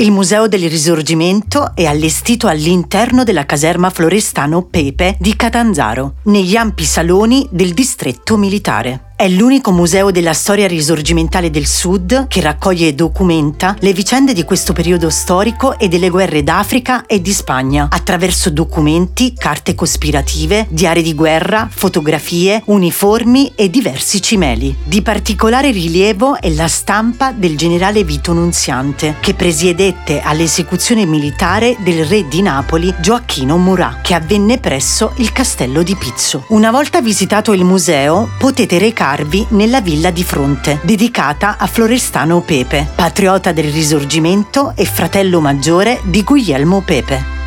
Il Museo del Risorgimento è allestito all'interno della caserma Florestano Pepe di Catanzaro, negli ampi saloni del distretto militare. È l'unico museo della storia risorgimentale del Sud che raccoglie e documenta le vicende di questo periodo storico e delle guerre d'Africa e di Spagna, attraverso documenti, carte cospirative, diari di guerra, fotografie, uniformi e diversi cimeli. Di particolare rilievo è la stampa del generale Vito Nunziante, che presiedette all'esecuzione militare del re di Napoli Gioacchino Murat, che avvenne presso il castello di Pizzo. Una volta visitato il museo, potete recare trovarvi nella villa di fronte, dedicata a Florestano Pepe, patriota del Risorgimento e fratello maggiore di Guglielmo Pepe.